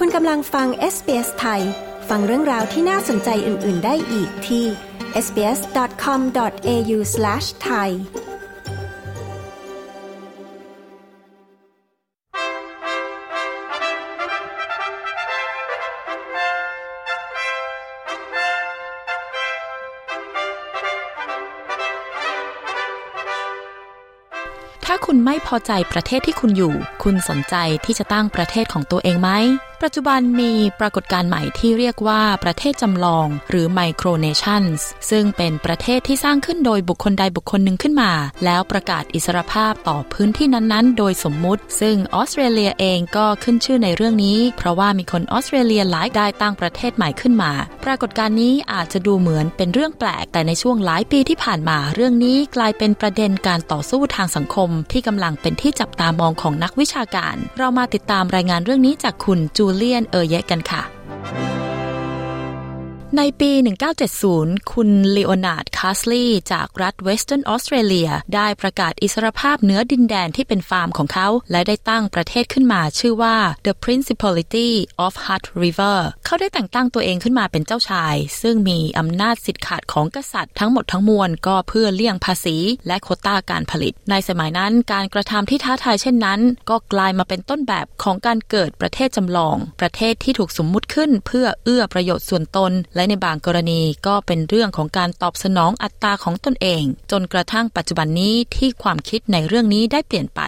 คุณกำลังฟัง SBS ไทย ฟังเรื่องราวที่น่าสนใจอื่น ๆ ได้อีกที่ sbs.com.au/thai ถ้าคุณไม่พอใจประเทศที่คุณอยู่ คุณสนใจที่จะตั้งประเทศของตัวเองไหม ปัจจุบันมีปรากฏการณ์ใหม่ที่เรียกว่าประเทศจำลอง หรือ micronations ซึ่งเป็นประเทศที่สร้างขึ้นโดยบุคคลใดบุคคลหนึ่งขึ้นมา แล้วประกาศอิสรภาพต่อพื้นที่นั้นๆ โดยสมมุติ ซึ่งออสเตรเลียเองก็ขึ้นชื่อในเรื่องนี้ เพราะว่ามีคนออสเตรเลียหลายได้ตั้งประเทศใหม่ขึ้นมา ปรากฏการณ์นี้อาจจะดูเหมือนเป็นเรื่องแปลก แต่ในช่วงหลายปีที่ผ่านมาเรื่องนี้กลายเป็นประเด็นการต่อสู้ทางสังคม ที่กำลังเป็นที่จับตามองของนักวิชาการ เรามาติดตามรายงานเรื่องนี้จากคุณจููเลียนเอเยกันค่ะ ในปี 1970 คุณเลโอนาร์ด คาสลี จากรัฐเวสเทิร์นออสเตรเลีย ได้ประกาศอิสรภาพเหนือดินแดนที่เป็นฟาร์มของเขา และได้ตั้งประเทศขึ้นมาชื่อว่า The Principality of Hutt River เขาได้แต่งตั้งตัวเองขึ้นมาเป็นเจ้าชาย ซึ่งมีอำนาจสิทธิ์ขาดของกษัตริย์ทั้งหมดทั้งมวลก็เพื่อเลี่ยงภาษี และโควต้าการผลิต ในสมัยนั้นการกระทำที่ท้าทายเช่นนั้น ก็กลายมาเป็นต้นแบบของการเกิดประเทศจำลอง ประเทศที่ถูกสมมุติขึ้นเพื่อเอื้อประโยชน์ส่วนตนและในบางกรณีก็เป็นเรื่องของการตอบสนองอัตตาของตนเอง จนกระทั่งปัจจุบันนี้ที่ความคิดในเรื่องนี้ได้เปลี่ยนไป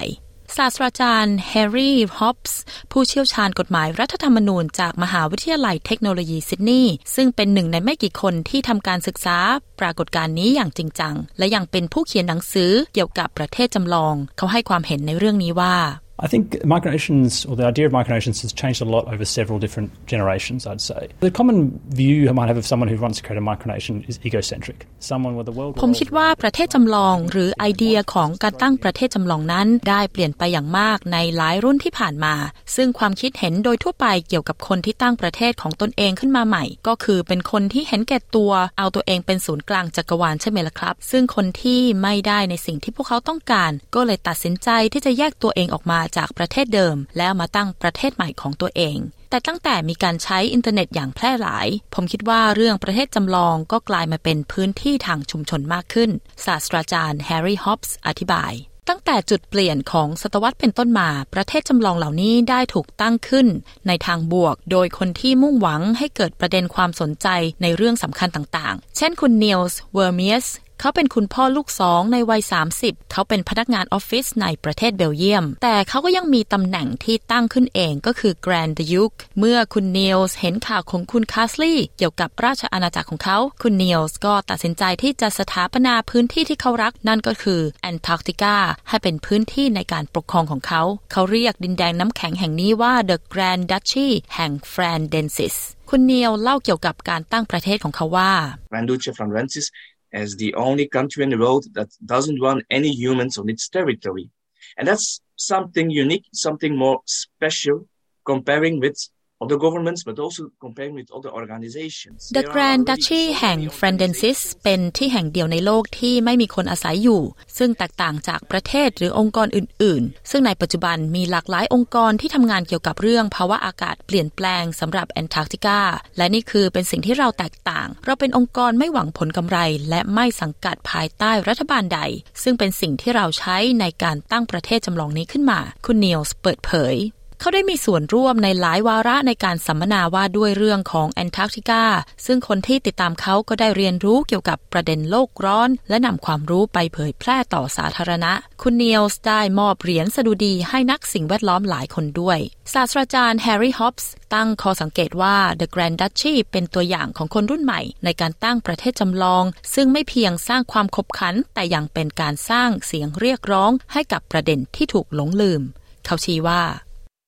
ศาสตราจารย์แฮร์รี่ ฮอบส์ ผู้เชี่ยวชาญกฎหมายรัฐธรรมนูญจากมหาวิทยาลัยเทคโนโลยีซิดนีย์ ซึ่งเป็นหนึ่งในไม่กี่คนที่ทำการศึกษาปรากฏการณ์นี้อย่างจริงจัง และยังเป็นผู้เขียนหนังสือเกี่ยวกับประเทศจำลอง เขาให้ความเห็นในเรื่องนี้ว่า I think micronations, or the idea of micronations, has changed a lot over several different generations, I'd say. The common view you might have of someone who wants to create a micronation is egocentric. Someone with a world ผมคิดว่าประเทศจำลองหรือไอเดียของการตั้งประเทศจำลองนั้น ได้เปลี่ยนไปอย่างมากในหลายรุ่นที่ผ่านมา ซึ่งความคิดเห็นโดยทั่วไปเกี่ยวกับคนที่ตั้งประเทศของตนเองขึ้นมาใหม่ ก็คือเป็นคนที่เห็นแก่ตัว เอาตัวเองเป็นศูนย์กลางจักรวาลใช่ไหมล่ะครับ ซึ่งคนที่ไม่ได้ในสิ่งที่พวกเขาต้องการ ก็เลยตัดสินใจที่จะแยกตัวเองออกมาจากประเทศเดิม แล้วมาตั้งประเทศใหม่ของตัวเอง แต่ตั้งแต่มีการใช้อินเทอร์เน็ตอย่างแพร่หลาย ผมคิดว่าเรื่องประเทศจำลองก็กลายมาเป็นพื้นที่ทางชุมชนมากขึ้น ศาสตราจารย์แฮร์รี่ฮอปส์อธิบายตั้งแต่จุดเปลี่ยนของศตวรรษเป็นต้นมา ประเทศจำลองเหล่านี้ได้ถูกตั้งขึ้น ในทางบวก โดยคนที่มุ่งหวังให้เกิดประเด็นความสนใจในเรื่องสำคัญต่างๆ เช่นคุณนิลส์เวอร์เมียส เขาเป็นคุณพ่อลูกสองในวัย 30 เขาเป็นพนักงานออฟฟิศในประเทศเบลเยียม แต่เขาก็ยังมีตำแหน่งที่ตั้งขึ้นเองก็คือ Grand Duke เมื่อคุณนิลส์เห็นข่าวของคุณคาสลีย์เกี่ยวกับราชอาณาจักรของเขา คุณนิลส์ก็ตัดสินใจที่จะสถาปนาพื้นที่ที่เขารักนั่นก็คือแอนตาร์กติกาให้เป็นพื้นที่ในการปกครองของเขา เขาเรียกดินแดนน้ำแข็งแห่งนี้ว่า The Grand Duchy แห่ง Frandensis คุณเนียลเล่าเกี่ยวกับการตั้งประเทศของเขาว่า Grand Duchy of Frandensis as the only country in the world that doesn't want any humans on its territory. And that's something unique, something more special comparing with other governments, but also comparing with other organizations. The Grand Duchy แห่ง Frandensis เป็นที่แห่งเดียวในโลกที่ไม่มีคนอาศัยอยู่ ซึ่งแตกต่างจากประเทศหรือองค์กรอื่น ๆ ซึ่งในปัจจุบันมีหลากหลายองค์กรที่ทำงานเกี่ยวกับเรื่องภาวะอากาศเปลี่ยนแปลงสำหรับแอนตาร์กติกา และนี่คือเป็นสิ่งที่เราแตกต่าง เราเป็นองค์กรไม่หวังผลกำไร และไม่สังกัดภายใต้รัฐบาลใด ซึ่งเป็นสิ่งที่เราใช้ในการตั้งประเทศจำลองนี้ขึ้นมา คุณนิลส์เปิดเผย เขาได้มีส่วนร่วมในหลายวาระในการสัมมนาว่าด้วยเรื่องของแอนตาร์กติกา ซึ่งคนที่ติดตามเขาก็ได้เรียนรู้เกี่ยวกับประเด็นโลกร้อน และนำความรู้ไปเผยแพร่ต่อสาธารณะ คุณเนียลส์ได้มอบเหรียญสดุดีให้นักสิ่งแวดล้อมหลายคนด้วย ศาสตราจารย์แฮร์รี่ฮอปส์ตั้งข้อสังเกตว่า The Grand Duchy เป็นตัวอย่างของคนรุ่นใหม่ ในการตั้งประเทศจำลอง ซึ่งไม่เพียงสร้างความขบขัน แต่ยังเป็นการสร้างเสียงเรียกร้องให้กับประเด็นที่ถูกหลงลืม เขาชี้ว่า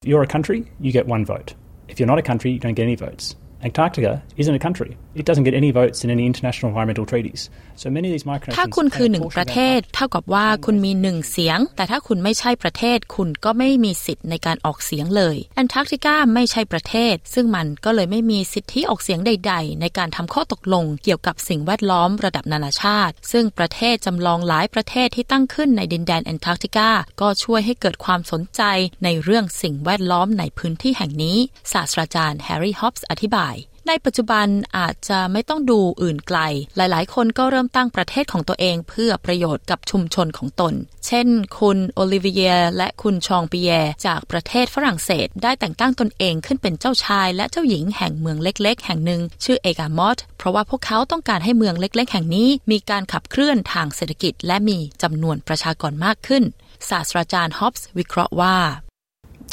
If you're a country, you get one vote. If you're not a country, you don't get any votes. Antarctica isn't a country. It doesn't get any votes in any international environmental treaties. So many of these micronations ถ้าคุณคือหนึ่งประเทศ เท่ากับว่าคุณมีหนึ่งเสียง แต่ถ้าคุณไม่ใช่ประเทศ คุณก็ไม่มีสิทธิ์ในการออกเสียงเลยแอนตาร์กติกาไม่ใช่ประเทศ ซึ่งมันก็เลยไม่มีสิทธิออกเสียงใด ๆ ในการทำข้อตกลง เกี่ยวกับสิ่งแวดล้อมระดับนานาชาติ ซึ่งประเทศจำลองหลายประเทศที่ตั้งขึ้นในดินแดนแอนตาร์กติกาก็ช่วยให้เกิดความสนใจในเรื่องสิ่งแวดล้อมในพื้นที่แห่งนี้ศาสตราจารย์แฮร์รี่ฮอปส์อธิบาย ในปัจจุบันอาจจะไม่ต้องดูอื่นไกล หลายๆ คนก็เริ่มตั้งประเทศของตัวเองเพื่อประโยชน์กับชุมชนของตน เช่น คุณโอลิเวียและคุณชองปีแยจากประเทศฝรั่งเศส ได้แต่งตั้งตนเองขึ้นเป็นเจ้าชาย และเจ้าหญิงแห่งเมืองเล็ก ๆ แห่งหนึ่ง ชื่อเอกามอตเพราะว่าพวกเขาต้องการให้เมืองเล็ก ๆ แห่งนี้ มีการขับเคลื่อนทางเศรษฐกิจ และมีจำนวนประชากรมากขึ้นศาสตราจารย์ฮอปส์วิเคราะห์ว่า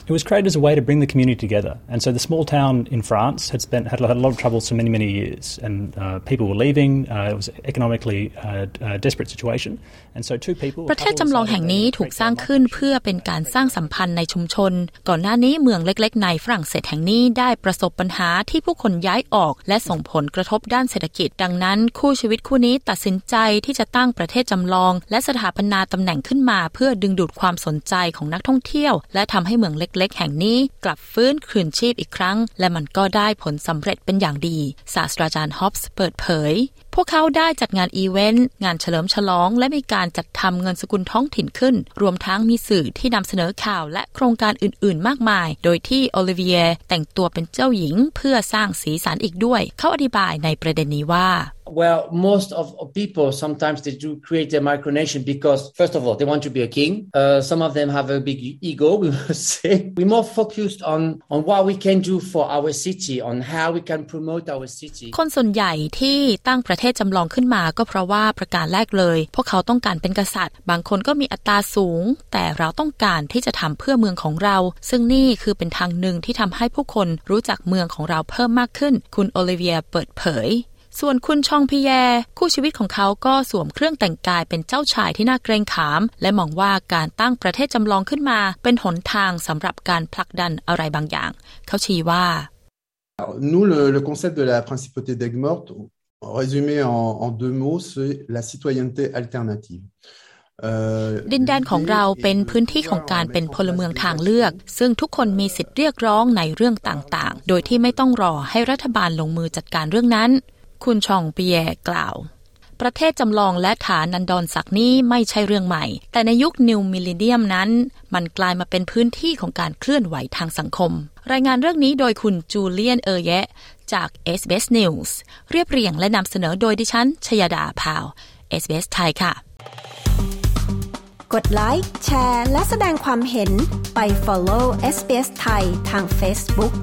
It was created as a way to bring the community together. And so the small town in France had spent had, had a lot of troubles for many, many years. And uh, people were leaving. Uh, it was an economically uh, a desperate situation. And so two people... ประเทศจำลองแห่งนี้ถูกสร้างขึ้นเพื่อเป็นการสร้างสัมพันธ์ในชุมชน ก่อนหน้านี้เมืองเล็ก ๆ ในฝรั่งเศสแห่งนี้ได้ประสบปัญหาที่ผู้คนย้ายออก และส่งผลกระทบด้านเศรษฐกิจ ดังนั้น คู่ชีวิตคู่นี้ตัดสินใจที่จะตั้งประเทศจำลอง และสถาปนาตำแหน่งขึ้นมา เพื่อดึงดูดความสนใจของนักท่องเที่ยว และทำให้เมืองเล็กๆแห่งนี้กลับฟื้นคืนชีพอีกครั้ง และมันก็ได้ผลสำเร็จเป็นอย่างดี ศาสตราจารย์ฮอปส์เปิดเผย พวกเขาได้จัดงานอีเวนต์ งานเฉลิมฉลอง และมีการจัดทำเงินสกุลท้องถิ่นขึ้น รวมทั้งมีสื่อที่นำเสนอข่าวและโครงการอื่น ๆ มากมาย โดยที่โอลิเวียแต่งตัวเป็นเจ้าหญิงเพื่อสร้างสีสันอีกด้วย เขาอธิบายในประเด็นนี้ว่า Well, most of people sometimes they do create their micronation because, first of all, they want to be a king. Uh, some of them have a big ego, we must say. We're more focused on, on what we can do for our city, on how we can promote our city. คนส่วนใหญ่ที่ตั้งประเทศจำลองขึ้นมาก็เพราะว่าประการแรกเลย พวกเขาต้องการเป็นกษัตริย์ บางคนก็มีอัตราสูง แต่เราต้องการที่จะทำเพื่อเมืองของเรา ซึ่งนี่คือเป็นทางหนึ่งที่ทำให้ผู้คนรู้จักเมืองของเราเพิ่มมากขึ้น คุณโอลิเวียเปิดเผย ส่วนคุณชองพีแย คู่ชีวิตของเขาก็สวมเครื่องแต่งกายเป็นเจ้าชายที่น่าเกรงขาม และมองว่าการตั้งประเทศจำลองขึ้นมา เป็นหนทางสำหรับการผลักดันอะไรบางอย่าง เขาชี้ว่า Nous, le, le concept de la principauté d'Aigues-Mortes, résumé en, en deux mots, c'est la citoyenneté alternative. ดินแดนของเราเป็นพื้นที่ของการเป็นพลเมืองทางเลือก ซึ่งทุกคนมีสิทธิ์เรียกร้องในเรื่องต่างๆ โดยที่ไม่ต้องรอให้รัฐบาลลงมือจัดการเรื่องนั้น คุณชองเปียกล่าว ประเทศจำลองและฐานนันดรศักนี้ไม่ใช่เรื่องใหม่ แต่ในยุค New Millennium นั้น มันกลายมาเป็นพื้นที่ของการเคลื่อนไหวทางสังคม รายงานเรื่องนี้โดยคุณจูเลียนเอเยะจาก SBS News เรียบเรียงและนำเสนอโดยดิฉัน ชยดาพาว SBS ไทยค่ะ กดไลค์แชร์ และแสดงความเห็นไป follow SBS ไทยทาง Facebook